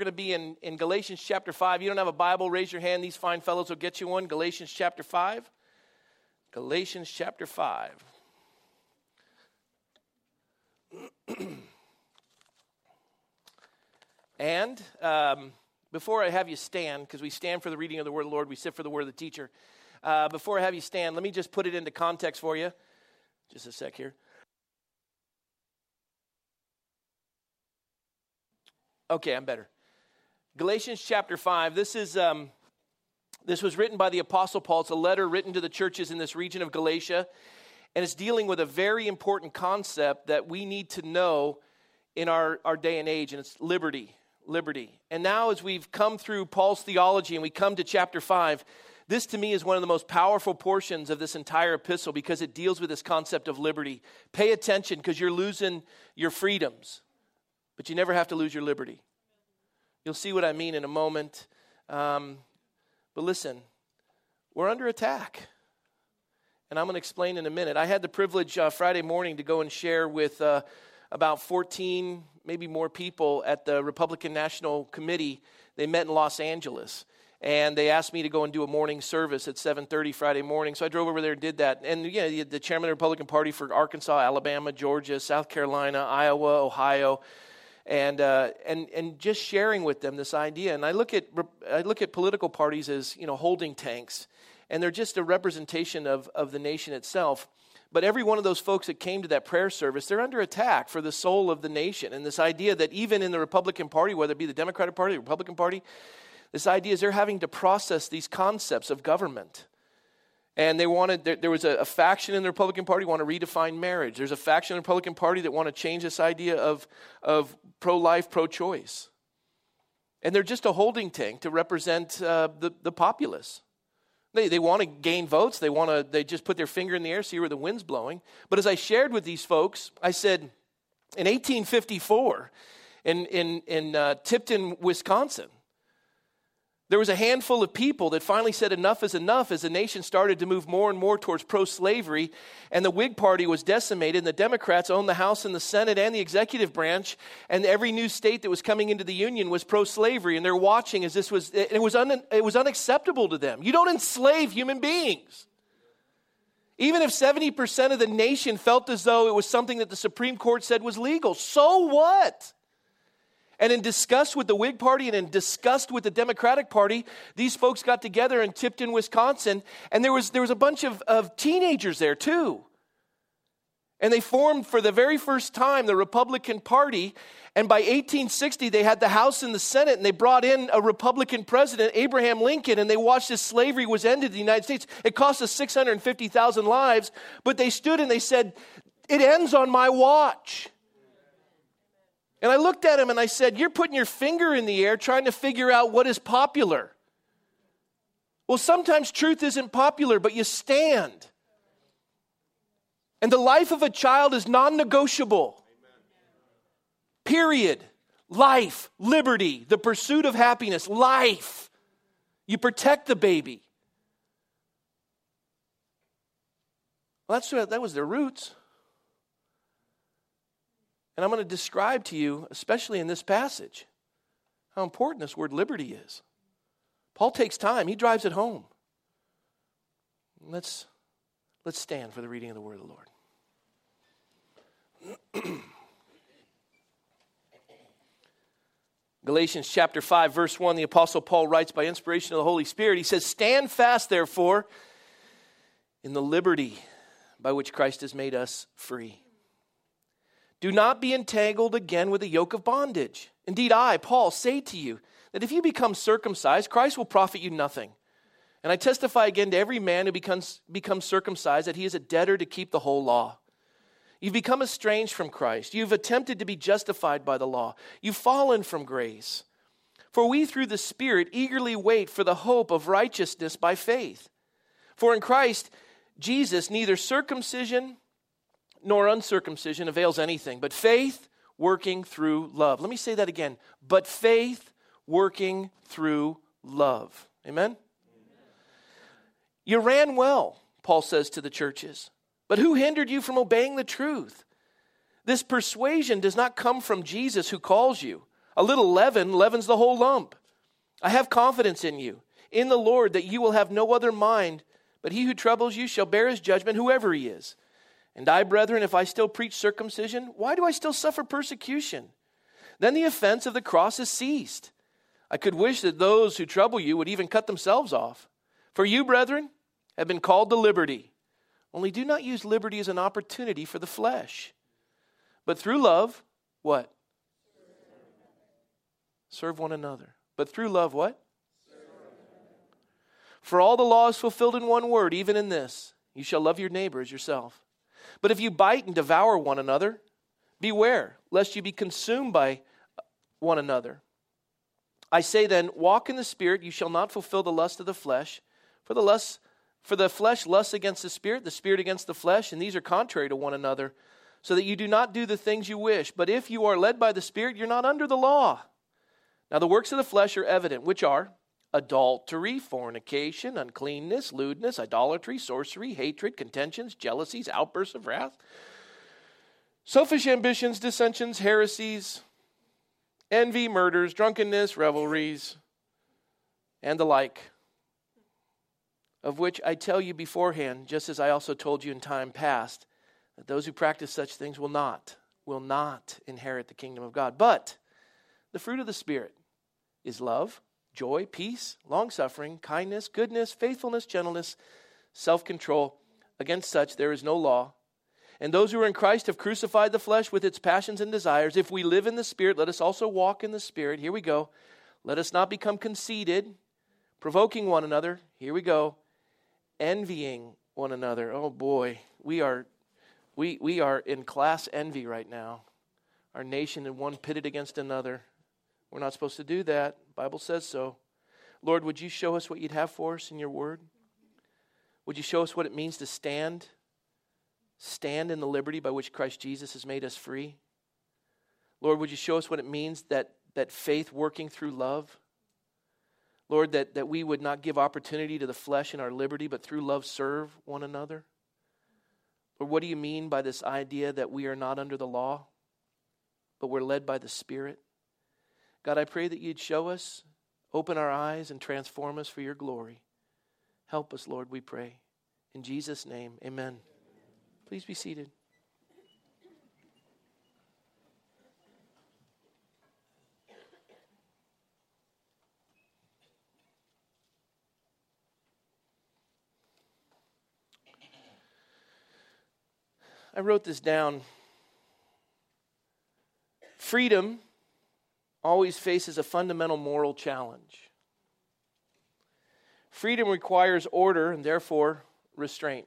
going to be in, in Galatians chapter 5. You don't have a Bible, raise your hand. These fine fellows will get you one. Galatians chapter 5. Galatians chapter 5. and um, before I have you stand, because we stand for the reading of the word of the Lord, we sit for the word of the teacher. Uh, before I have you stand, let me just put it into context for you. Just a sec here. Okay, I'm better. Galatians chapter 5. This is. Um, this was written by the Apostle Paul. It's a letter written to the churches in this region of Galatia, and it's dealing with a very important concept that we need to know in our, our day and age, and it's liberty. Liberty. And now, as we've come through Paul's theology and we come to chapter 5, this to me is one of the most powerful portions of this entire epistle because it deals with this concept of liberty. Pay attention because you're losing your freedoms, but you never have to lose your liberty. You'll see what I mean in a moment. Um, but listen, we're under attack. And I'm going to explain in a minute. I had the privilege uh, Friday morning to go and share with uh, about 14, maybe more people at the Republican National Committee. They met in Los Angeles and they asked me to go and do a morning service at 7.30 friday morning so i drove over there and did that and yeah the chairman of the republican party for arkansas alabama georgia south carolina iowa ohio and, uh, and, and just sharing with them this idea. And I look, at, I look at political parties as you know, holding tanks, and they're just a representation of, of the nation itself. But every one of those folks that came to that prayer service, they're under attack for the soul of the nation. And this idea that even in the Republican Party, whether it be the Democratic Party, the Republican Party, this idea is they're having to process these concepts of government and they wanted there, there was a, a, faction in the republican party want to redefine marriage. There's a faction in the republican party that want to change this idea of, of pro-life pro-choice. And they're just a holding tank to represent uh, the, the populace. They, they want to gain votes they want to they just put their finger in the air see where the wind's blowing. But as i shared with these folks i said in 1854 in, in, in uh, tipton wisconsin there was a handful of people that finally said enough is enough as the nation started to move more and more towards pro slavery, and the Whig Party was decimated, and the Democrats owned the House and the Senate and the executive branch, and every new state that was coming into the Union was pro slavery, and they're watching as this was, it was, un, it was unacceptable to them. You don't enslave human beings. Even if 70% of the nation felt as though it was something that the Supreme Court said was legal, so what? And in disgust with the Whig Party and in disgust with the Democratic Party, these folks got together in Tipton, Wisconsin, and there was, there was a bunch of, of teenagers there too. And they formed for the very first time the Republican Party. And by 1860, they had the House and the Senate, and they brought in a Republican president, Abraham Lincoln, and they watched as slavery was ended in the United States. It cost us 650,000 lives, but they stood and they said, It ends on my watch. And I looked at him and I said, You're putting your finger in the air trying to figure out what is popular. Well, sometimes truth isn't popular, but you stand. And the life of a child is non negotiable. Period. Life, liberty, the pursuit of happiness, life. You protect the baby. Well, that's, that was their roots. And I'm going to describe to you, especially in this passage, how important this word liberty is. Paul takes time, he drives it home. Let's, let's stand for the reading of the word of the Lord. Galatians chapter 5, verse 1, the Apostle Paul writes by inspiration of the Holy Spirit. He says, Stand fast, therefore, in the liberty by which Christ has made us free do not be entangled again with a yoke of bondage. Indeed, I, Paul, say to you that if you become circumcised, Christ will profit you nothing. And I testify again to every man who becomes, becomes circumcised that he is a debtor to keep the whole law. You've become estranged from Christ. You've attempted to be justified by the law. You've fallen from grace. For we, through the Spirit, eagerly wait for the hope of righteousness by faith. For in Christ Jesus, neither circumcision nor uncircumcision avails anything, but faith working through love. Let me say that again. But faith working through love. Amen? Amen? You ran well, Paul says to the churches. But who hindered you from obeying the truth? This persuasion does not come from Jesus who calls you. A little leaven leavens the whole lump. I have confidence in you, in the Lord, that you will have no other mind, but he who troubles you shall bear his judgment, whoever he is. And I, brethren, if I still preach circumcision, why do I still suffer persecution? Then the offense of the cross is ceased. I could wish that those who trouble you would even cut themselves off. For you, brethren, have been called to liberty. Only do not use liberty as an opportunity for the flesh, but through love, what? Serve one another. But through love, what? For all the law is fulfilled in one word, even in this you shall love your neighbor as yourself. But if you bite and devour one another, beware lest you be consumed by one another. I say then, walk in the Spirit, you shall not fulfill the lust of the flesh. For the lust, for the flesh lusts against the Spirit, the Spirit against the flesh, and these are contrary to one another, so that you do not do the things you wish. But if you are led by the Spirit, you're not under the law. Now the works of the flesh are evident, which are adultery, fornication, uncleanness, lewdness, idolatry, sorcery, hatred, contentions, jealousies, outbursts of wrath, selfish ambitions, dissensions, heresies envy, murders, drunkenness, revelries, and the like, of which I tell you beforehand, just as I also told you in time past, that those who practice such things will not, will not inherit the kingdom of God. But the fruit of the Spirit is love, joy, peace, long suffering, kindness, goodness, faithfulness, gentleness, self control. Against such there is no law. And those who are in Christ have crucified the flesh with its passions and desires. If we live in the Spirit, let us also walk in the Spirit. Here we go. Let us not become conceited, provoking one another. Here we go. Envying one another. Oh boy, we are we we are in class envy right now. Our nation and one pitted against another. We're not supposed to do that. Bible says so. Lord, would you show us what you'd have for us in your word? Would you show us what it means to stand stand in the liberty by which Christ Jesus has made us free? Lord, would you show us what it means that, that faith working through love? Lord, that, that we would not give opportunity to the flesh in our liberty, but through love serve one another? Lord, what do you mean by this idea that we are not under the law, but we're led by the Spirit? God, I pray that you'd show us, open our eyes, and transform us for your glory. Help us, Lord, we pray. In Jesus' name, amen. Please be seated. I wrote this down. Freedom always faces a fundamental moral challenge. Freedom requires order and therefore restraint.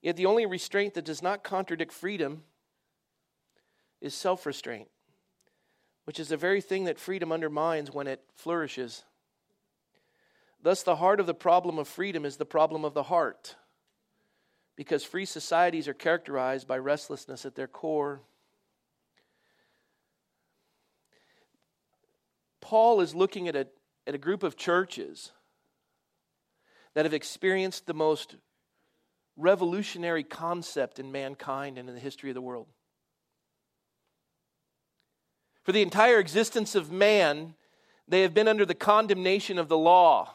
Yet the only restraint that does not contradict freedom is self restraint, which is the very thing that freedom undermines when it flourishes. Thus, the heart of the problem of freedom is the problem of the heart, because free societies are characterized by restlessness at their core. Paul is looking at a, at a group of churches that have experienced the most revolutionary concept in mankind and in the history of the world. For the entire existence of man, they have been under the condemnation of the law.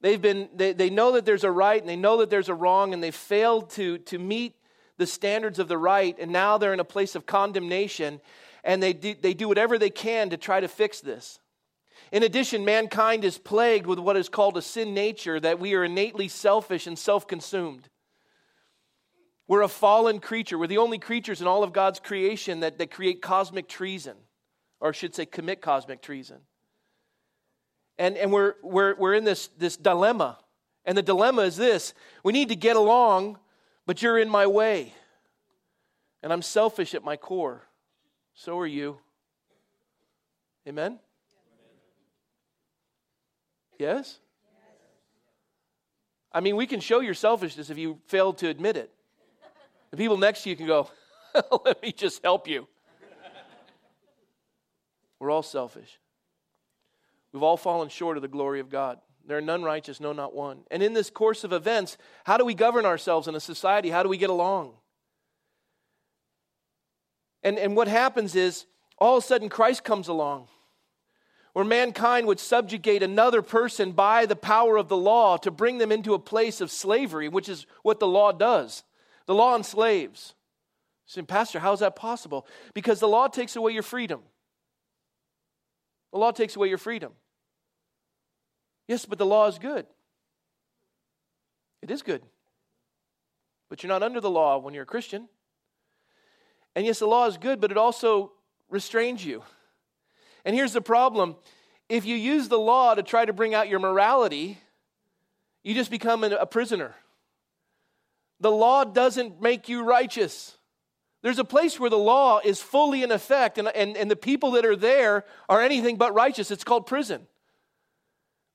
They've been, they, they know that there's a right and they know that there's a wrong, and they've failed to, to meet the standards of the right, and now they're in a place of condemnation, and they do, they do whatever they can to try to fix this. In addition, mankind is plagued with what is called a sin nature, that we are innately selfish and self consumed. We're a fallen creature. We're the only creatures in all of God's creation that, that create cosmic treason, or should say, commit cosmic treason. And, and we're, we're, we're in this, this dilemma. And the dilemma is this we need to get along, but you're in my way. And I'm selfish at my core. So are you. Amen? Yes? I mean, we can show your selfishness if you fail to admit it. The people next to you can go, let me just help you. We're all selfish. We've all fallen short of the glory of God. There are none righteous, no, not one. And in this course of events, how do we govern ourselves in a society? How do we get along? And, and what happens is all of a sudden Christ comes along, where mankind would subjugate another person by the power of the law to bring them into a place of slavery, which is what the law does. The law enslaves. Saying, Pastor, how is that possible? Because the law takes away your freedom. The law takes away your freedom. Yes, but the law is good. It is good. But you're not under the law when you're a Christian. And yes, the law is good, but it also restrains you. And here's the problem if you use the law to try to bring out your morality, you just become a prisoner. The law doesn't make you righteous. There's a place where the law is fully in effect, and, and, and the people that are there are anything but righteous. It's called prison.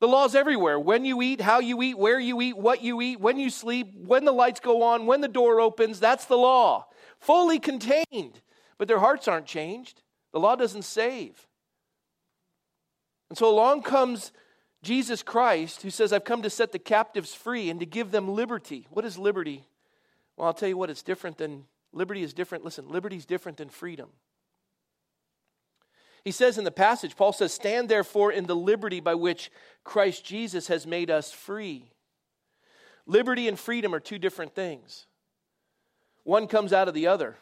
The law's everywhere. When you eat, how you eat, where you eat, what you eat, when you sleep, when the lights go on, when the door opens, that's the law. Fully contained. But their hearts aren't changed. The law doesn't save. And so along comes Jesus Christ, who says, I've come to set the captives free and to give them liberty. What is liberty? Well, I'll tell you what, it's different than liberty is different. Listen, liberty is different than freedom. He says in the passage, Paul says, Stand therefore in the liberty by which Christ Jesus has made us free. Liberty and freedom are two different things. One comes out of the other.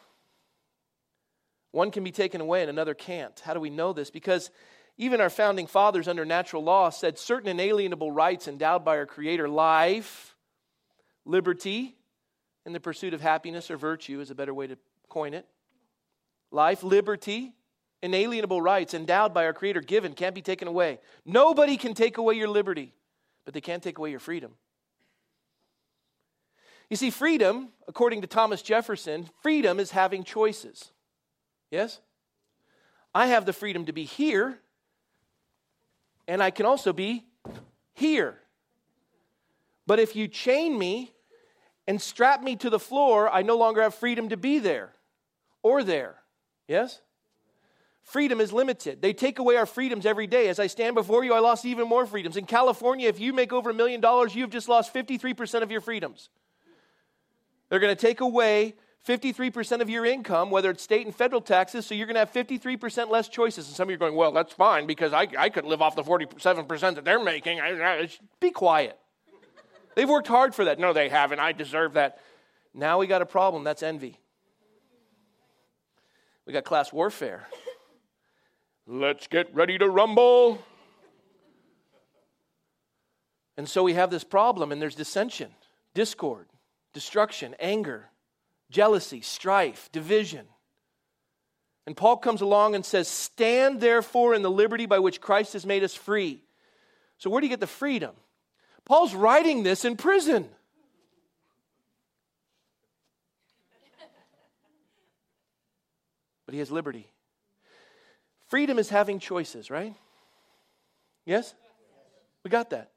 One can be taken away and another can't. How do we know this? Because even our founding fathers under natural law said certain inalienable rights endowed by our Creator life, liberty, and the pursuit of happiness or virtue is a better way to coin it. Life, liberty, inalienable rights endowed by our Creator, given, can't be taken away. Nobody can take away your liberty, but they can't take away your freedom. You see, freedom, according to Thomas Jefferson, freedom is having choices. Yes? I have the freedom to be here, and I can also be here. But if you chain me and strap me to the floor, I no longer have freedom to be there or there. Yes? Freedom is limited. They take away our freedoms every day. As I stand before you, I lost even more freedoms. In California, if you make over a million dollars, you've just lost 53% of your freedoms. They're going to take away 53% of your income, whether it's state and federal taxes, so you're going to have 53% less choices. And some of you are going, well, that's fine because I, I could live off the 47% that they're making. I, I, be quiet. They've worked hard for that. No, they haven't. I deserve that. Now we got a problem. That's envy. We got class warfare. Let's get ready to rumble. And so we have this problem, and there's dissension, discord, destruction, anger, jealousy, strife, division. And Paul comes along and says, Stand therefore in the liberty by which Christ has made us free. So, where do you get the freedom? Paul's writing this in prison. But he has liberty. Freedom is having choices, right? Yes? We got that.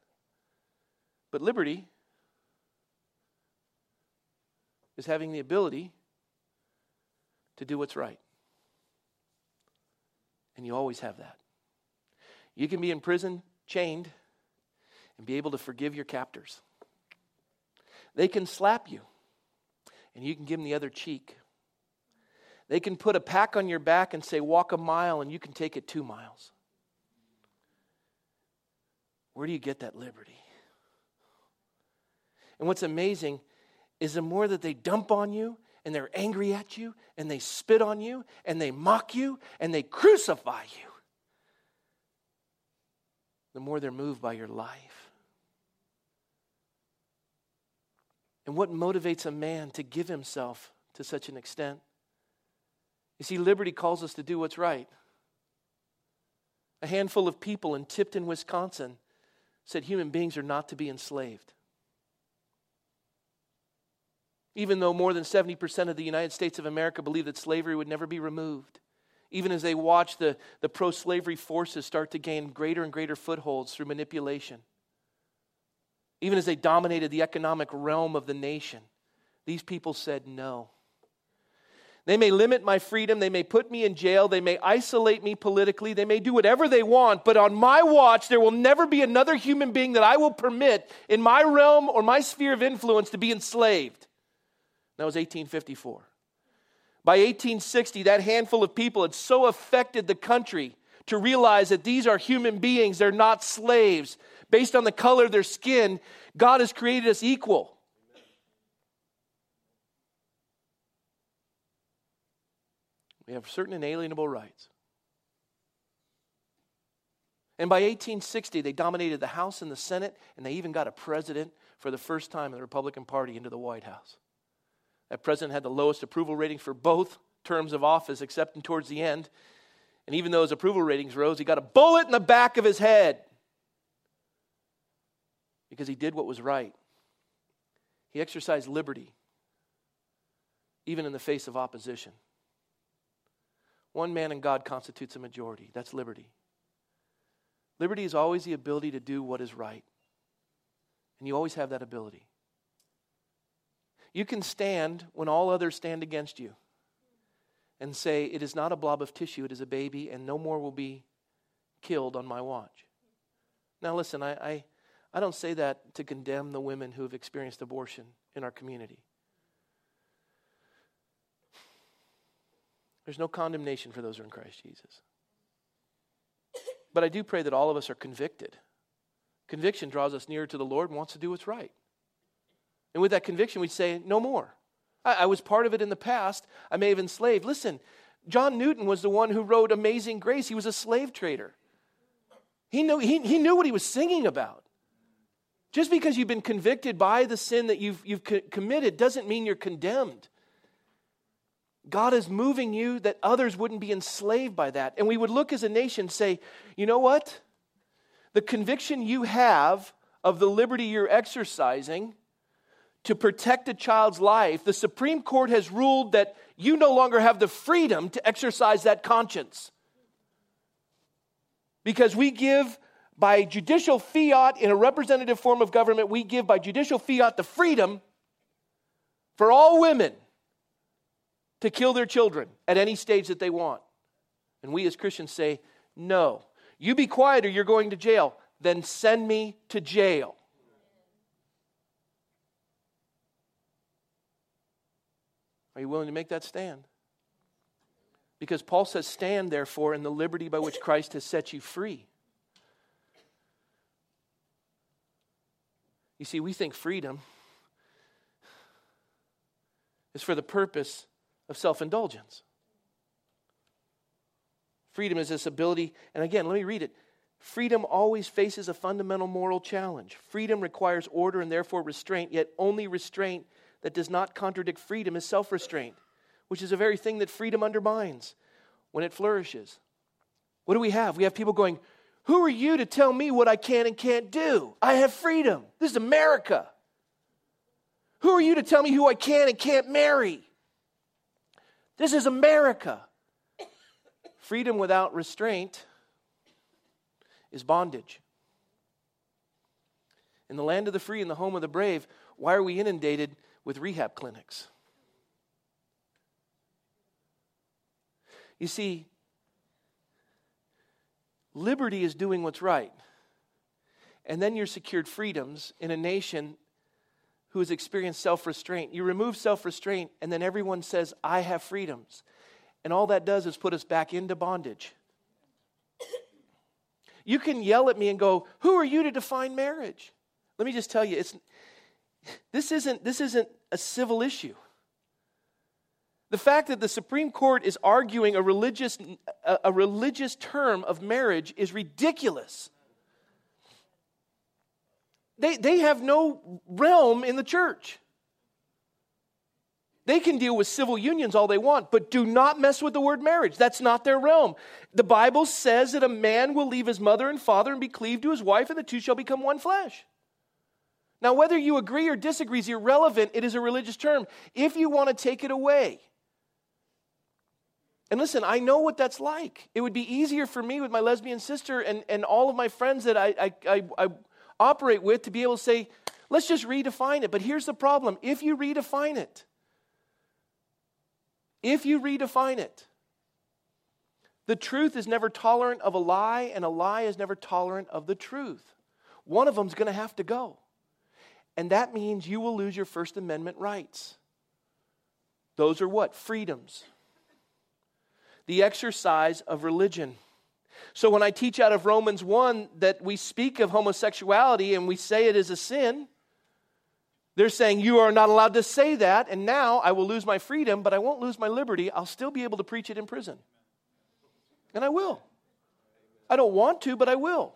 But liberty is having the ability to do what's right. And you always have that. You can be in prison, chained, and be able to forgive your captors. They can slap you, and you can give them the other cheek. They can put a pack on your back and say, walk a mile, and you can take it two miles. Where do you get that liberty? And what's amazing is the more that they dump on you and they're angry at you and they spit on you and they mock you and they crucify you, the more they're moved by your life. And what motivates a man to give himself to such an extent? You see, liberty calls us to do what's right. A handful of people in Tipton, Wisconsin said human beings are not to be enslaved. Even though more than 70% of the United States of America believe that slavery would never be removed. Even as they watch the, the pro slavery forces start to gain greater and greater footholds through manipulation. Even as they dominated the economic realm of the nation, these people said no. They may limit my freedom. They may put me in jail. They may isolate me politically. They may do whatever they want. But on my watch, there will never be another human being that I will permit in my realm or my sphere of influence to be enslaved. That was 1854. By 1860, that handful of people had so affected the country to realize that these are human beings, they're not slaves. Based on the color of their skin, God has created us equal. We have certain inalienable rights. And by 1860, they dominated the House and the Senate, and they even got a president for the first time in the Republican Party into the White House. That president had the lowest approval rating for both terms of office, except towards the end. And even though his approval ratings rose, he got a bullet in the back of his head because he did what was right. He exercised liberty, even in the face of opposition. One man and God constitutes a majority. That's liberty. Liberty is always the ability to do what is right. And you always have that ability. You can stand when all others stand against you and say, It is not a blob of tissue, it is a baby, and no more will be killed on my watch. Now, listen, I, I, I don't say that to condemn the women who have experienced abortion in our community. There's no condemnation for those who are in Christ Jesus. But I do pray that all of us are convicted. Conviction draws us nearer to the Lord and wants to do what's right. And with that conviction, we say, no more. I, I was part of it in the past. I may have enslaved. Listen, John Newton was the one who wrote Amazing Grace. He was a slave trader. He knew, he, he knew what he was singing about. Just because you've been convicted by the sin that you've, you've co- committed doesn't mean you're condemned. God is moving you that others wouldn't be enslaved by that. And we would look as a nation say, you know what? The conviction you have of the liberty you're exercising to protect a child's life, the Supreme Court has ruled that you no longer have the freedom to exercise that conscience. Because we give by judicial fiat in a representative form of government, we give by judicial fiat the freedom for all women to kill their children at any stage that they want. And we as Christians say, no. You be quiet or you're going to jail. Then send me to jail. Are you willing to make that stand? Because Paul says, Stand therefore in the liberty by which Christ has set you free. You see, we think freedom is for the purpose of self indulgence. Freedom is this ability, and again, let me read it. Freedom always faces a fundamental moral challenge. Freedom requires order and therefore restraint, yet only restraint that does not contradict freedom is self restraint, which is a very thing that freedom undermines when it flourishes. What do we have? We have people going, Who are you to tell me what I can and can't do? I have freedom. This is America. Who are you to tell me who I can and can't marry? This is America. Freedom without restraint is bondage. In the land of the free and the home of the brave, why are we inundated with rehab clinics? You see, liberty is doing what's right. And then you're secured freedoms in a nation who has experienced self restraint. You remove self restraint, and then everyone says, I have freedoms. And all that does is put us back into bondage. You can yell at me and go, Who are you to define marriage? Let me just tell you, it's, this, isn't, this isn't a civil issue. The fact that the Supreme Court is arguing a religious, a, a religious term of marriage is ridiculous. They, they have no realm in the church. They can deal with civil unions all they want, but do not mess with the word marriage. That's not their realm. The Bible says that a man will leave his mother and father and be cleaved to his wife, and the two shall become one flesh. Now, whether you agree or disagree is irrelevant. It is a religious term. If you want to take it away, and listen, I know what that's like. It would be easier for me with my lesbian sister and, and all of my friends that I, I, I, I operate with to be able to say, let's just redefine it. But here's the problem if you redefine it, if you redefine it, the truth is never tolerant of a lie, and a lie is never tolerant of the truth. One of them's going to have to go. And that means you will lose your First Amendment rights. Those are what? Freedoms. the exercise of religion. So when I teach out of Romans 1 that we speak of homosexuality and we say it is a sin, they're saying you are not allowed to say that, and now I will lose my freedom, but I won't lose my liberty. I'll still be able to preach it in prison. And I will. I don't want to, but I will.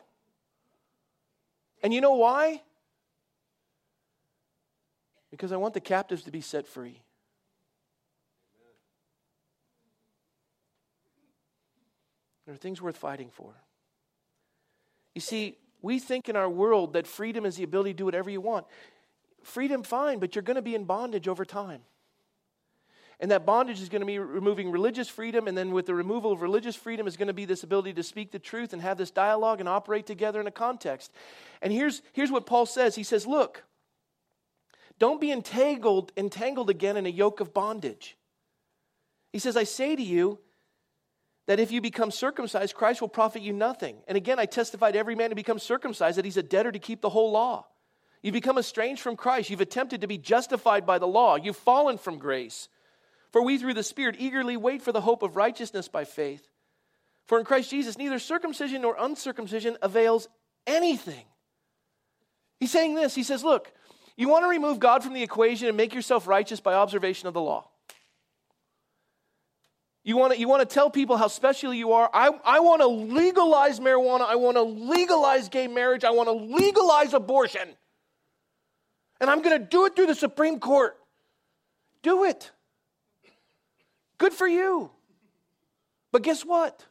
And you know why? Because I want the captives to be set free. There are things worth fighting for. You see, we think in our world that freedom is the ability to do whatever you want. Freedom, fine, but you're going to be in bondage over time. And that bondage is going to be removing religious freedom. And then, with the removal of religious freedom, is going to be this ability to speak the truth and have this dialogue and operate together in a context. And here's, here's what Paul says He says, Look, don't be entangled, entangled again in a yoke of bondage. He says, I say to you that if you become circumcised, Christ will profit you nothing. And again, I testify to every man who becomes circumcised that he's a debtor to keep the whole law. You've become estranged from Christ. You've attempted to be justified by the law. You've fallen from grace. For we, through the Spirit, eagerly wait for the hope of righteousness by faith. For in Christ Jesus, neither circumcision nor uncircumcision avails anything. He's saying this He says, Look, you want to remove God from the equation and make yourself righteous by observation of the law. You want to, you tell people how special you are. I, I want to legalize marijuana. I want to legalize gay marriage. I want to legalize abortion. And I'm going to do it through the Supreme Court. Do it. Good for you. But guess what?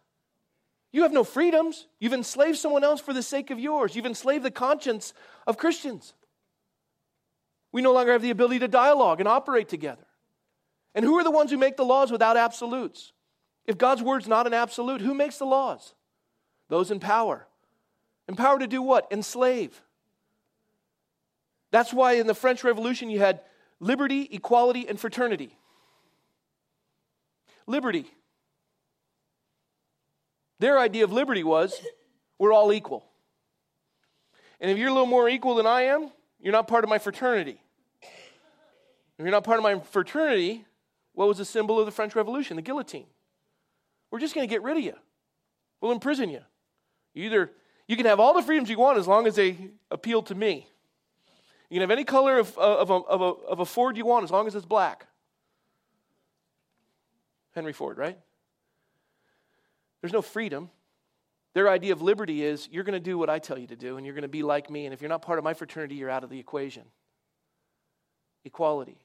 You have no freedoms. You've enslaved someone else for the sake of yours. You've enslaved the conscience of Christians. We no longer have the ability to dialogue and operate together. And who are the ones who make the laws without absolutes? If God's word's not an absolute, who makes the laws? Those in power. In power to do what? Enslave. That's why in the French Revolution you had liberty, equality, and fraternity liberty. Their idea of liberty was we're all equal. And if you're a little more equal than I am, you're not part of my fraternity. If you're not part of my fraternity, what was the symbol of the French Revolution? The guillotine. We're just going to get rid of you. We'll imprison you. you. Either you can have all the freedoms you want as long as they appeal to me. You can have any color of, uh, of, a, of, a, of a Ford you want as long as it's black. Henry Ford, right? There's no freedom. Their idea of liberty is you're going to do what I tell you to do, and you're going to be like me, and if you're not part of my fraternity, you're out of the equation. Equality.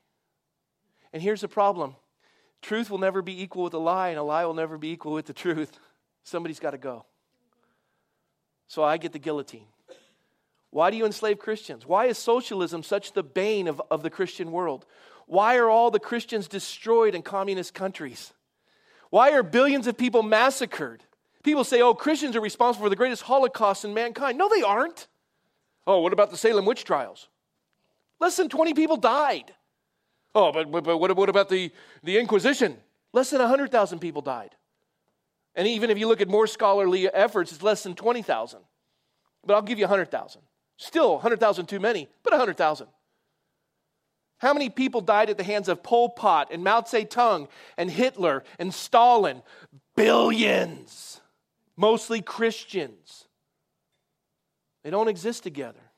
And here's the problem truth will never be equal with a lie, and a lie will never be equal with the truth. Somebody's got to go. So I get the guillotine. Why do you enslave Christians? Why is socialism such the bane of, of the Christian world? Why are all the Christians destroyed in communist countries? Why are billions of people massacred? People say, oh, Christians are responsible for the greatest Holocaust in mankind. No, they aren't. Oh, what about the Salem witch trials? Less than 20 people died. Oh, but, but, but what, what about the, the Inquisition? Less than 100,000 people died. And even if you look at more scholarly efforts, it's less than 20,000. But I'll give you 100,000. Still 100,000 too many, but 100,000. How many people died at the hands of Pol Pot and Mao Zedong and Hitler and Stalin? Billions. Mostly Christians. They don't exist together.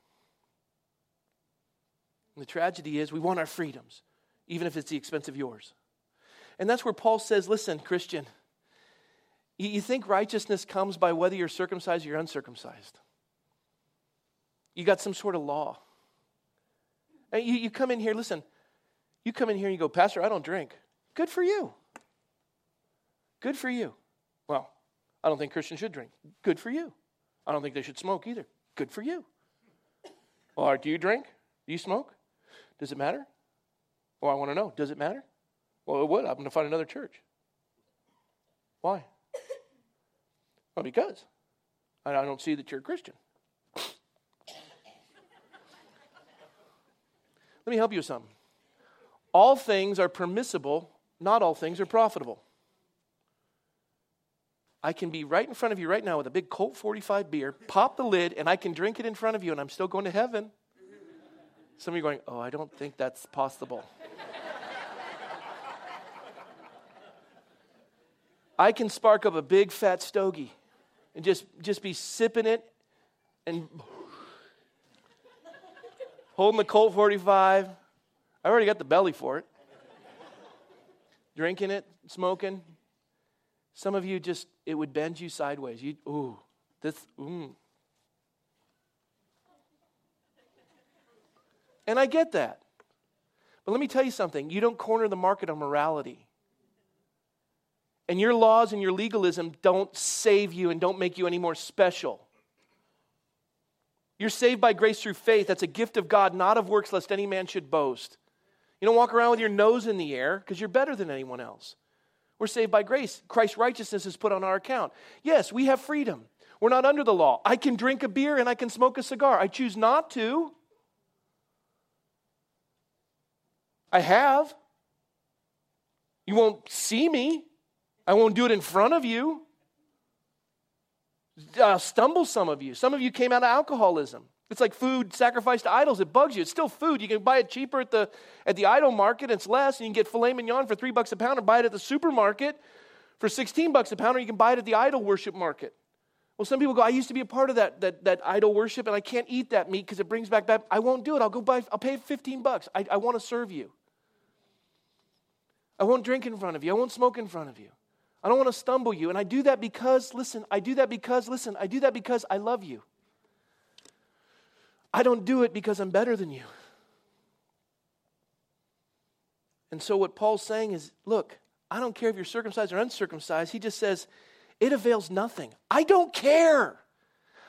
And the tragedy is we want our freedoms, even if it's the expense of yours. And that's where Paul says, listen, Christian, you think righteousness comes by whether you're circumcised or you're uncircumcised. You got some sort of law. And you, you come in here, listen, you come in here and you go, Pastor, I don't drink. Good for you. Good for you. Well, I don't think Christians should drink. Good for you. I don't think they should smoke either. Good for you. Well, do you drink? Do you smoke? Does it matter? Well, I want to know. Does it matter? Well, it would. I'm going to find another church. Why? Well, because I don't see that you're a Christian. Let me help you with something. All things are permissible, not all things are profitable. I can be right in front of you right now with a big Colt 45 beer, pop the lid, and I can drink it in front of you, and I'm still going to heaven. Some of you are going, Oh, I don't think that's possible. I can spark up a big fat stogie and just, just be sipping it and holding the Colt 45. I already got the belly for it. Drinking it, smoking. Some of you just, it would bend you sideways. You, ooh, this, mm. And I get that. But let me tell you something you don't corner the market on morality. And your laws and your legalism don't save you and don't make you any more special. You're saved by grace through faith. That's a gift of God, not of works, lest any man should boast. You don't walk around with your nose in the air because you're better than anyone else. We're saved by grace. Christ's righteousness is put on our account. Yes, we have freedom. We're not under the law. I can drink a beer and I can smoke a cigar. I choose not to. I have. You won't see me. I won't do it in front of you. I'll stumble some of you. Some of you came out of alcoholism. It's like food sacrificed to idols. It bugs you. It's still food. You can buy it cheaper at the, at the idol market. It's less. And you can get filet mignon for three bucks a pound or buy it at the supermarket for 16 bucks a pound or you can buy it at the idol worship market. Well, some people go, I used to be a part of that, that, that idol worship and I can't eat that meat because it brings back bad. I won't do it. I'll go buy, I'll pay 15 bucks. I, I want to serve you. I won't drink in front of you. I won't smoke in front of you. I don't want to stumble you. And I do that because, listen, I do that because, listen, I do that because I love you. I don't do it because I'm better than you. And so, what Paul's saying is look, I don't care if you're circumcised or uncircumcised. He just says, it avails nothing. I don't care.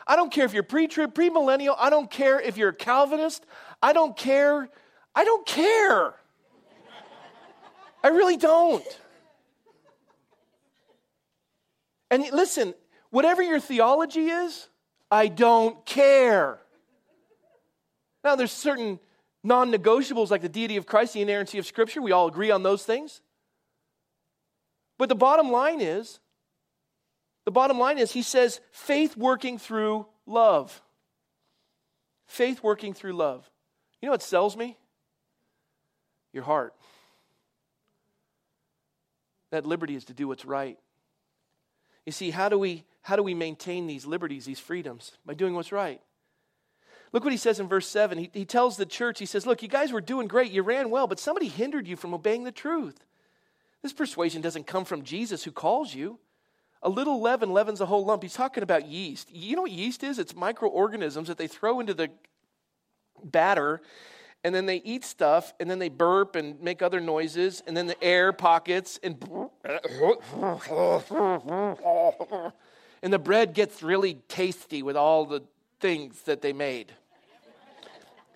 I don't care if you're pre trib, premillennial. I don't care if you're a Calvinist. I don't care. I don't care. I really don't. And listen, whatever your theology is, I don't care. Now, there's certain non negotiables like the deity of Christ, the inerrancy of Scripture. We all agree on those things. But the bottom line is, the bottom line is, he says, faith working through love. Faith working through love. You know what sells me? Your heart. That liberty is to do what's right. You see, how do we how do we maintain these liberties, these freedoms? By doing what's right. Look what he says in verse 7. He, he tells the church, he says, Look, you guys were doing great. You ran well, but somebody hindered you from obeying the truth. This persuasion doesn't come from Jesus who calls you. A little leaven leavens a whole lump. He's talking about yeast. You know what yeast is? It's microorganisms that they throw into the batter and then they eat stuff, and then they burp and make other noises, and then the air pockets, and and the bread gets really tasty with all the things that they made.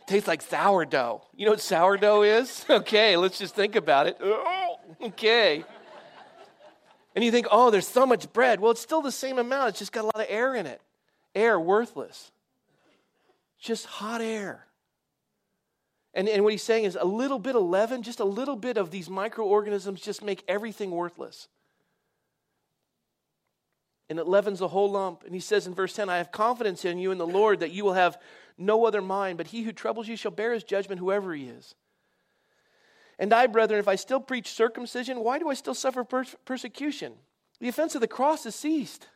Tastes like sourdough. You know what sourdough is? Okay, let's just think about it. Okay. And you think, oh, there's so much bread. Well, it's still the same amount, it's just got a lot of air in it. Air, worthless. Just hot air. And, and what he's saying is a little bit of leaven, just a little bit of these microorganisms just make everything worthless. And it leavens the whole lump. And he says in verse 10, I have confidence in you in the Lord that you will have no other mind, but he who troubles you shall bear his judgment, whoever he is. And I, brethren, if I still preach circumcision, why do I still suffer per- persecution? The offense of the cross is ceased.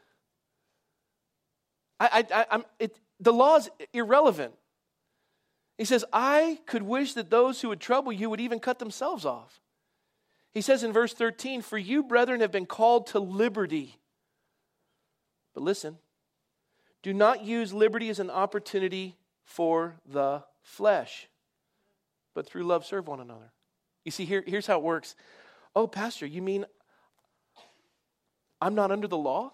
I, I, I, it, the law is irrelevant. He says, I could wish that those who would trouble you would even cut themselves off. He says in verse 13, For you, brethren, have been called to liberty. But listen, do not use liberty as an opportunity for the flesh, but through love serve one another. You see, here, here's how it works. Oh, Pastor, you mean I'm not under the law?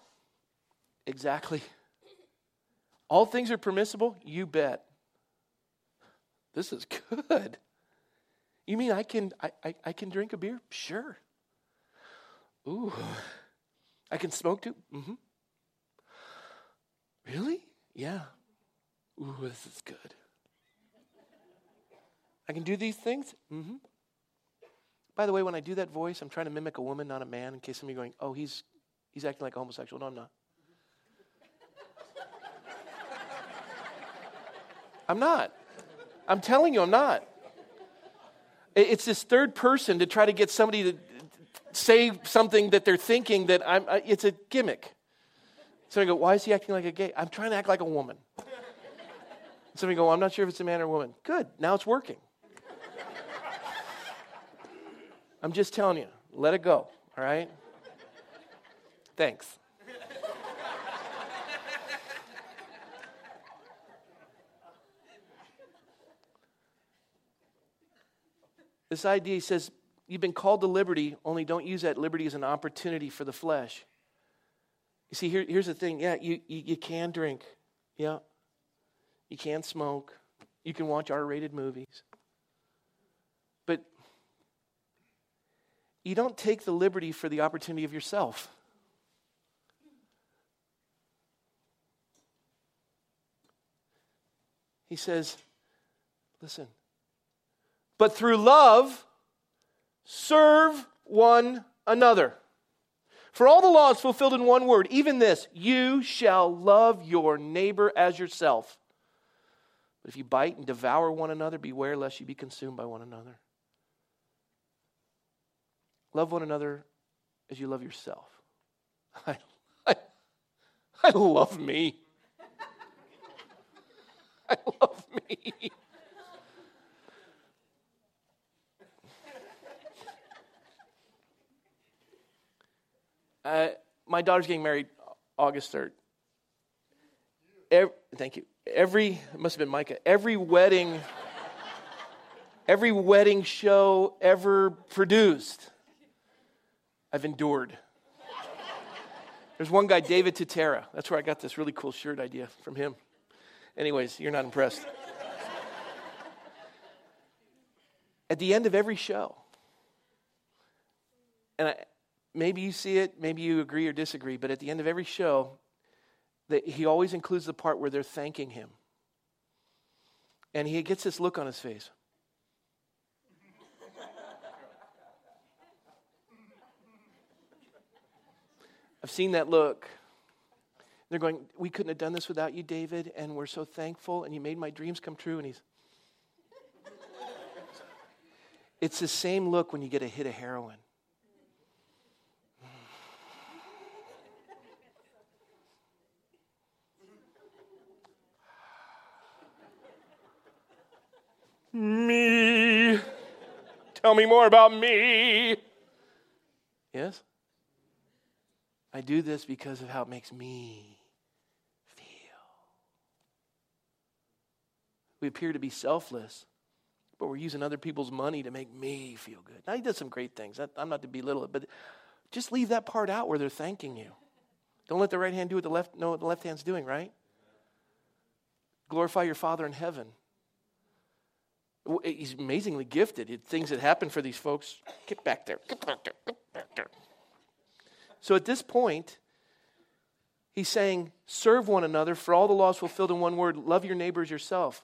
Exactly. All things are permissible? You bet. This is good. You mean I can I, I, I can drink a beer? Sure. Ooh. I can smoke too? Mm-hmm. Really? Yeah. Ooh, this is good. I can do these things? Mm-hmm. By the way, when I do that voice, I'm trying to mimic a woman, not a man, in case some of you are going, oh, he's he's acting like a homosexual. No, I'm not. I'm not. I'm telling you, I'm not. It's this third person to try to get somebody to say something that they're thinking that I'm, it's a gimmick. So I go, why is he acting like a gay? I'm trying to act like a woman. Somebody go, I'm not sure if it's a man or a woman. Good, now it's working. I'm just telling you, let it go, all right? Thanks. This idea says you've been called to liberty, only don't use that liberty as an opportunity for the flesh. You see, here, here's the thing. Yeah, you, you, you can drink. Yeah. You can smoke. You can watch R rated movies. But you don't take the liberty for the opportunity of yourself. He says, listen, but through love, serve one another. For all the laws fulfilled in one word, even this, you shall love your neighbor as yourself. But if you bite and devour one another, beware lest you be consumed by one another. Love one another as you love yourself. I, I, I love me. I love me. Uh, my daughter's getting married August 3rd. Every, thank you. Every, must have been Micah, every wedding, every wedding show ever produced, I've endured. There's one guy, David Tutera. That's where I got this really cool shirt idea from him. Anyways, you're not impressed. At the end of every show, and I, maybe you see it, maybe you agree or disagree, but at the end of every show, that he always includes the part where they're thanking him. And he gets this look on his face. I've seen that look. They're going, We couldn't have done this without you, David, and we're so thankful, and you made my dreams come true. And he's. it's the same look when you get a hit of heroin. Me. Tell me more about me. Yes? I do this because of how it makes me feel. We appear to be selfless, but we're using other people's money to make me feel good. Now, he does some great things. I'm not to belittle it, but just leave that part out where they're thanking you. Don't let the right hand do what the left know what the left hand's doing, right? Glorify your Father in heaven. Eh, he's amazingly gifted. Things that happen for these folks. Get back there. Get back there. Get back there. So at this point, he's saying, serve one another for all the laws fulfilled in one word love your neighbors yourself.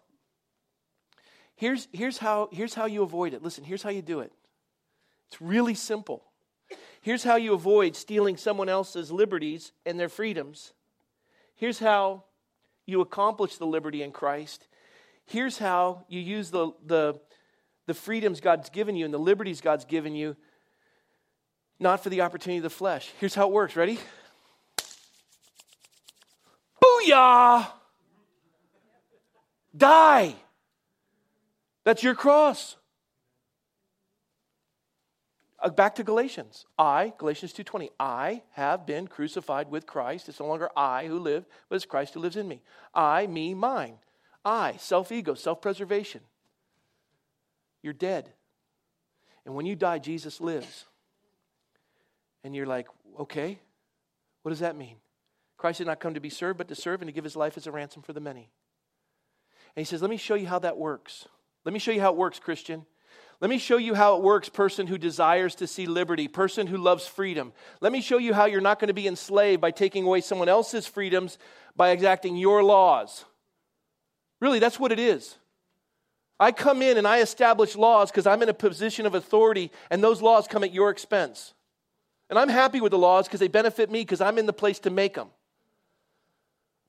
Here's, here's, how, here's how you avoid it. Listen, here's how you do it. It's really simple. Here's how you avoid stealing someone else's liberties and their freedoms. Here's how you accomplish the liberty in Christ. Here's how you use the, the, the freedoms God's given you and the liberties God's given you not for the opportunity of the flesh. Here's how it works. Ready? Booyah! Die. That's your cross. Uh, back to Galatians. I, Galatians 2:20, I have been crucified with Christ. It's no longer I who live, but it's Christ who lives in me. I, me, mine. I, self-ego, self-preservation. You're dead. And when you die, Jesus lives. And you're like, okay, what does that mean? Christ did not come to be served, but to serve and to give his life as a ransom for the many. And he says, let me show you how that works. Let me show you how it works, Christian. Let me show you how it works, person who desires to see liberty, person who loves freedom. Let me show you how you're not going to be enslaved by taking away someone else's freedoms by exacting your laws. Really, that's what it is. I come in and I establish laws because I'm in a position of authority, and those laws come at your expense. And I'm happy with the laws because they benefit me because I'm in the place to make them.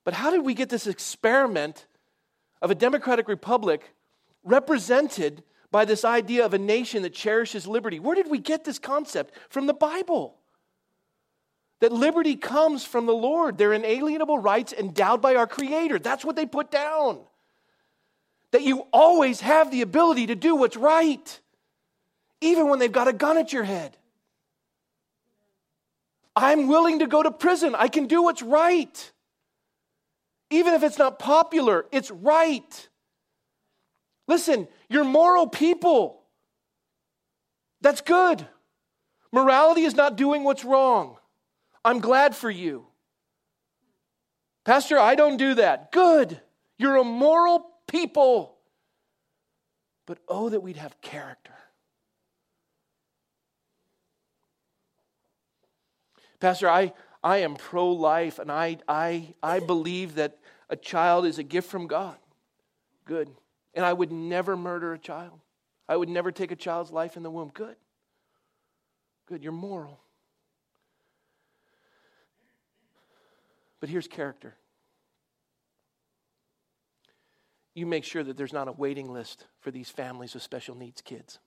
But how did we get this experiment of a democratic republic represented by this idea of a nation that cherishes liberty. Where did we get this concept? From the Bible. That liberty comes from the Lord. They're inalienable rights endowed by our Creator. That's what they put down. That you always have the ability to do what's right, even when they've got a gun at your head. I'm willing to go to prison. I can do what's right. Even if it's not popular, it's right. Listen, you're moral people. That's good. Morality is not doing what's wrong. I'm glad for you. Pastor, I don't do that. Good. You're a moral people. But oh, that we'd have character. Pastor, I, I am pro life and I, I, I believe that a child is a gift from God. Good. And I would never murder a child. I would never take a child's life in the womb. Good. Good. You're moral. But here's character you make sure that there's not a waiting list for these families with special needs kids.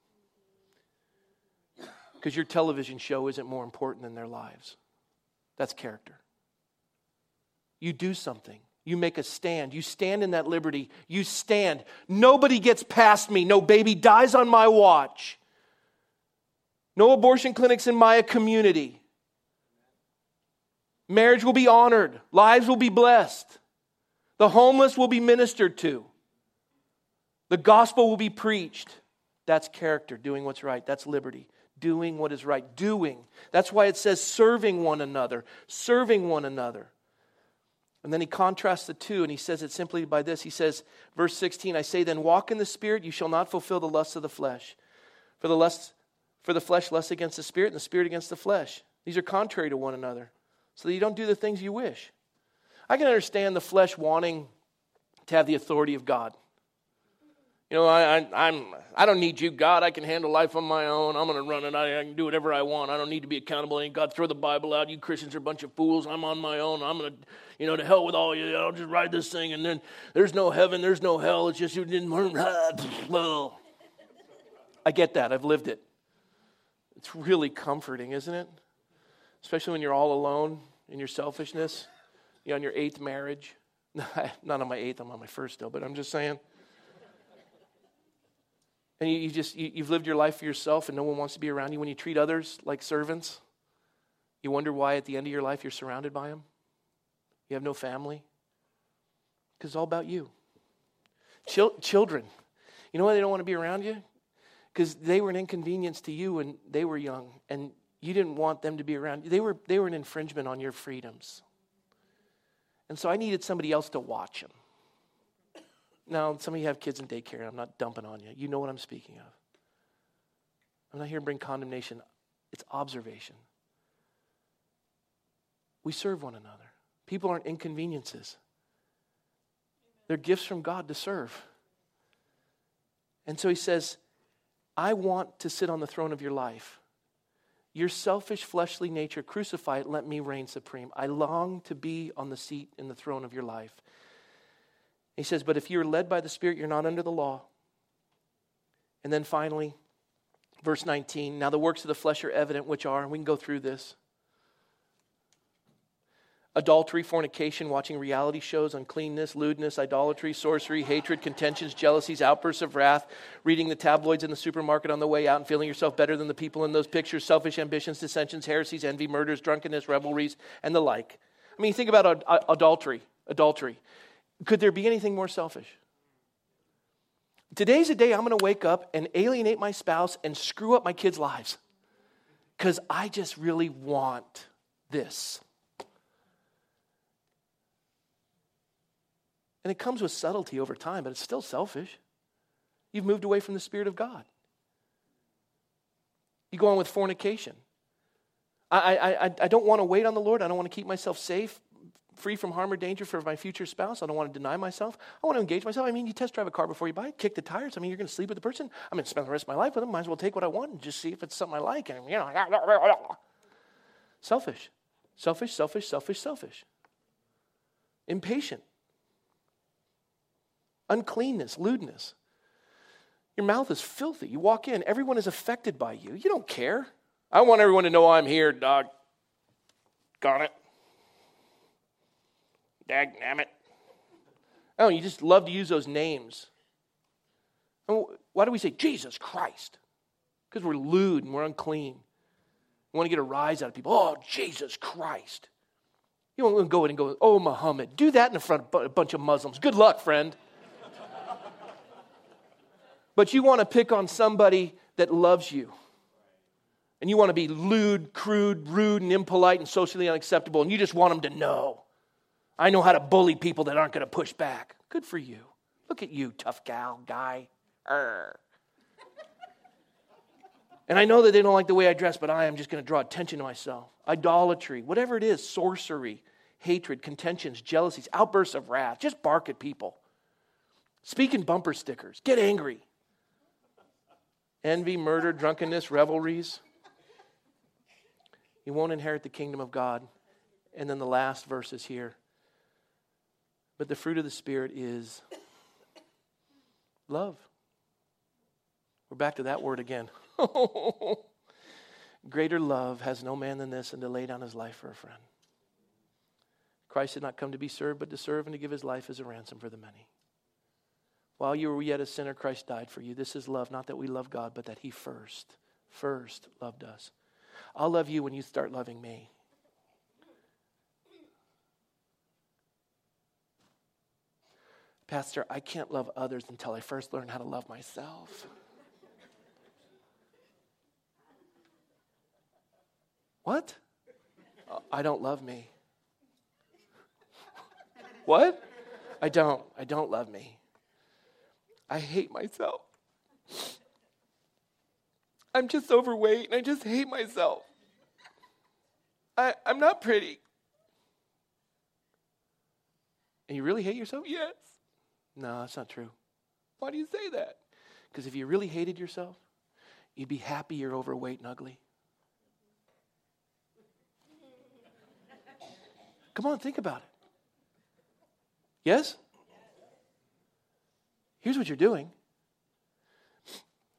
Because your television show isn't more important than their lives. That's character. You do something. You make a stand. You stand in that liberty. You stand. Nobody gets past me. No baby dies on my watch. No abortion clinics in my community. Marriage will be honored. Lives will be blessed. The homeless will be ministered to. The gospel will be preached. That's character, doing what's right. That's liberty doing what is right. Doing. That's why it says serving one another, serving one another. And then he contrasts the two and he says it simply by this. He says, verse 16, I say, then walk in the spirit, you shall not fulfill the lusts of the flesh. For the lust, for the flesh lusts against the spirit, and the spirit against the flesh. These are contrary to one another. So that you don't do the things you wish. I can understand the flesh wanting to have the authority of God. You know, I, I, I'm, I don't need you, God. I can handle life on my own. I'm going to run it. I, I, can do whatever I want. I don't need to be accountable. And God, throw the Bible out. You Christians are a bunch of fools. I'm on my own. I'm going to, you know, to hell with all you. I'll just ride this thing. And then there's no heaven. There's no hell. It's just you didn't learn. well, I get that. I've lived it. It's really comforting, isn't it? Especially when you're all alone in your selfishness. You're on your eighth marriage. Not on my eighth. I'm on my first still. But I'm just saying and you, you just you, you've lived your life for yourself and no one wants to be around you. When you treat others like servants you wonder why at the end of your life you're surrounded by them you have no family. Because it's all about you. Chil- children you know why they don't want to be around you? Because they were an inconvenience to you when they were young and you didn't want them to be around you they were they were an infringement on your freedoms. And so i needed somebody else to watch them now, some of you have kids in daycare, and I'm not dumping on you. You know what I'm speaking of. I'm not here to bring condemnation, it's observation. We serve one another. People aren't inconveniences, they're gifts from God to serve. And so he says, I want to sit on the throne of your life. Your selfish fleshly nature, crucify it, let me reign supreme. I long to be on the seat in the throne of your life. He says, But if you're led by the Spirit, you're not under the law. And then finally, verse 19 Now the works of the flesh are evident, which are, and we can go through this adultery, fornication, watching reality shows, uncleanness, lewdness, idolatry, sorcery, hatred, contentions, jealousies, outbursts of wrath, reading the tabloids in the supermarket on the way out and feeling yourself better than the people in those pictures, selfish ambitions, dissensions, heresies, envy, murders, drunkenness, revelries, and the like. I mean, think about adultery. Adultery. Could there be anything more selfish? Today's a day I'm going to wake up and alienate my spouse and screw up my kids' lives because I just really want this. And it comes with subtlety over time, but it's still selfish. You've moved away from the Spirit of God. You go on with fornication. I, I, I, I don't want to wait on the Lord. I don't want to keep myself safe free from harm or danger for my future spouse. I don't want to deny myself. I want to engage myself. I mean, you test drive a car before you buy it, kick the tires. I mean, you're going to sleep with the person. I'm going to spend the rest of my life with them. Might as well take what I want and just see if it's something I like. And, you know, selfish, selfish, selfish, selfish, selfish. Impatient. Uncleanness, lewdness. Your mouth is filthy. You walk in, everyone is affected by you. You don't care. I want everyone to know I'm here, dog. Got it. Dag it. Oh, you just love to use those names. why do we say Jesus Christ? Because we're lewd and we're unclean. We want to get a rise out of people. Oh, Jesus Christ. You won't go in and go, oh, Muhammad. Do that in front of a bunch of Muslims. Good luck, friend. but you want to pick on somebody that loves you. And you want to be lewd, crude, rude, and impolite and socially unacceptable, and you just want them to know. I know how to bully people that aren't going to push back. Good for you. Look at you, tough gal, guy. And I know that they don't like the way I dress, but I am just going to draw attention to myself. Idolatry, whatever it is, sorcery, hatred, contentions, jealousies, outbursts of wrath. Just bark at people. Speak in bumper stickers. Get angry. Envy, murder, drunkenness, revelries. You won't inherit the kingdom of God. And then the last verse is here. But the fruit of the Spirit is love. We're back to that word again. Greater love has no man than this, and to lay down his life for a friend. Christ did not come to be served, but to serve and to give his life as a ransom for the many. While you were yet a sinner, Christ died for you. This is love, not that we love God, but that he first, first loved us. I'll love you when you start loving me. Pastor, I can't love others until I first learn how to love myself. What? Uh, I don't love me. what? I don't. I don't love me. I hate myself. I'm just overweight and I just hate myself. I, I'm not pretty. And you really hate yourself? Yes. No, that's not true. Why do you say that? Because if you really hated yourself, you'd be happy you're overweight and ugly. Come on, think about it. Yes? Here's what you're doing.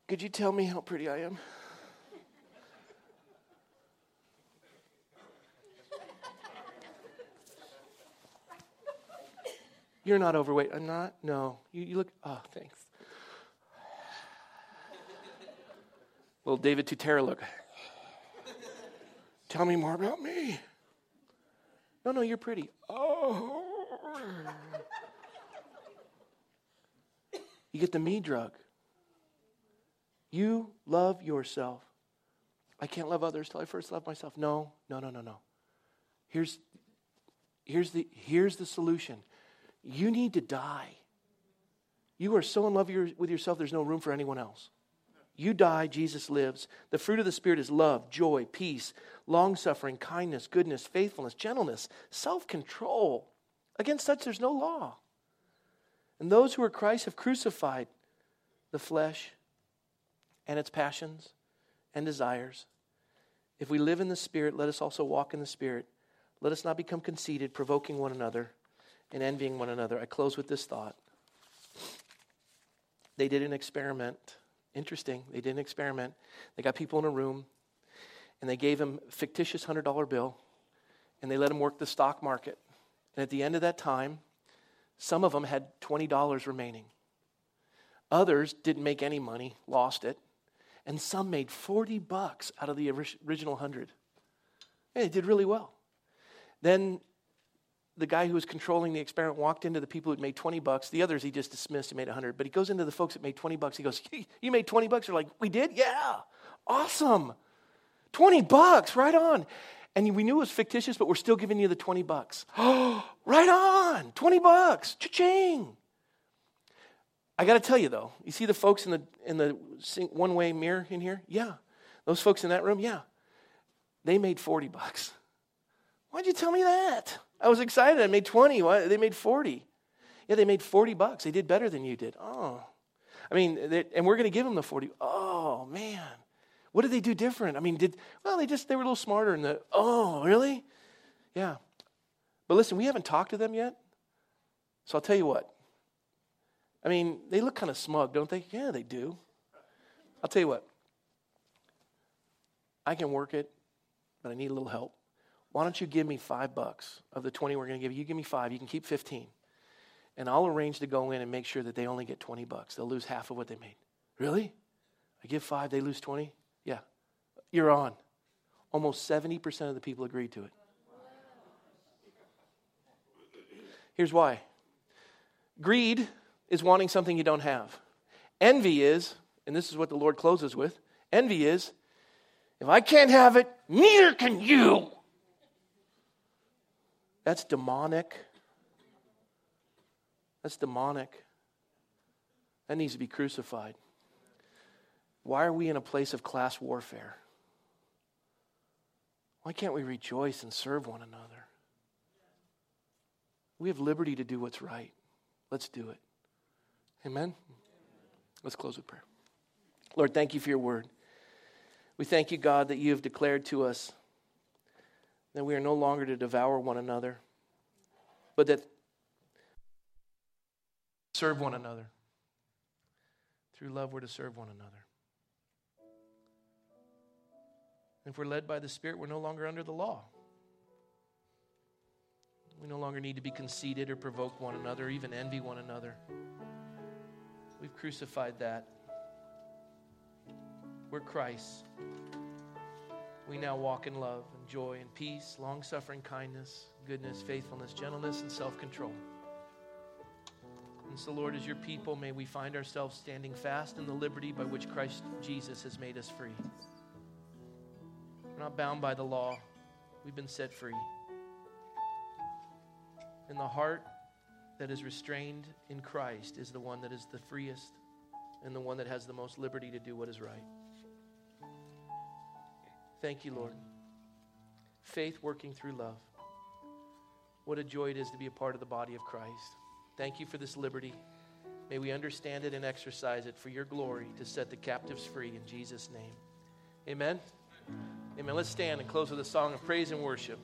Could you tell me how pretty I am? You're not overweight. I'm not? No. You, you look, oh, thanks. Little David Tutera look. Tell me more about me. No, no, you're pretty. Oh. You get the me drug. You love yourself. I can't love others till I first love myself. No, no, no, no, no. Here's, here's, the, here's the solution you need to die. You are so in love with yourself, there's no room for anyone else. You die, Jesus lives. The fruit of the Spirit is love, joy, peace, long suffering, kindness, goodness, faithfulness, gentleness, self control. Against such, there's no law. And those who are Christ have crucified the flesh and its passions and desires. If we live in the Spirit, let us also walk in the Spirit. Let us not become conceited, provoking one another and envying one another. I close with this thought. They did an experiment Interesting. They did an experiment. They got people in a room and they gave them fictitious $100 bill and they let them work the stock market. And at the end of that time, some of them had $20 remaining. Others didn't make any money, lost it. And some made 40 bucks out of the original 100. And they did really well. Then the guy who was controlling the experiment walked into the people who'd made 20 bucks. The others he just dismissed and made 100. But he goes into the folks that made 20 bucks. He goes, You made 20 bucks? They're like, We did? Yeah. Awesome. 20 bucks, right on. And we knew it was fictitious, but we're still giving you the 20 bucks. Right on. 20 bucks. Cha-ching. I got to tell you though, you see the folks in the in the one way mirror in here? Yeah. Those folks in that room, yeah. They made 40 bucks. Why'd you tell me that? I was excited. I made 20. Why? They made 40. Yeah, they made 40 bucks. They did better than you did. Oh. I mean, they, and we're going to give them the 40. Oh, man. What did they do different? I mean, did, well, they just, they were a little smarter in the, oh, really? Yeah. But listen, we haven't talked to them yet. So I'll tell you what. I mean, they look kind of smug, don't they? Yeah, they do. I'll tell you what. I can work it, but I need a little help. Why don't you give me five bucks of the 20 we're going to give you? You give me five. You can keep 15. And I'll arrange to go in and make sure that they only get 20 bucks. They'll lose half of what they made. Really? I give five, they lose 20? Yeah. You're on. Almost 70% of the people agreed to it. Here's why greed is wanting something you don't have, envy is, and this is what the Lord closes with envy is, if I can't have it, neither can you. That's demonic. That's demonic. That needs to be crucified. Why are we in a place of class warfare? Why can't we rejoice and serve one another? We have liberty to do what's right. Let's do it. Amen? Let's close with prayer. Lord, thank you for your word. We thank you, God, that you have declared to us that we are no longer to devour one another, but that serve one another. Through love, we're to serve one another. If we're led by the Spirit, we're no longer under the law. We no longer need to be conceited or provoke one another, or even envy one another. We've crucified that. We're Christ. We now walk in love and joy and peace, long suffering, kindness, goodness, faithfulness, gentleness, and self control. And so, Lord, as your people, may we find ourselves standing fast in the liberty by which Christ Jesus has made us free. We're not bound by the law, we've been set free. And the heart that is restrained in Christ is the one that is the freest and the one that has the most liberty to do what is right. Thank you, Lord. Faith working through love. What a joy it is to be a part of the body of Christ. Thank you for this liberty. May we understand it and exercise it for your glory to set the captives free in Jesus' name. Amen. Amen. Let's stand and close with a song of praise and worship.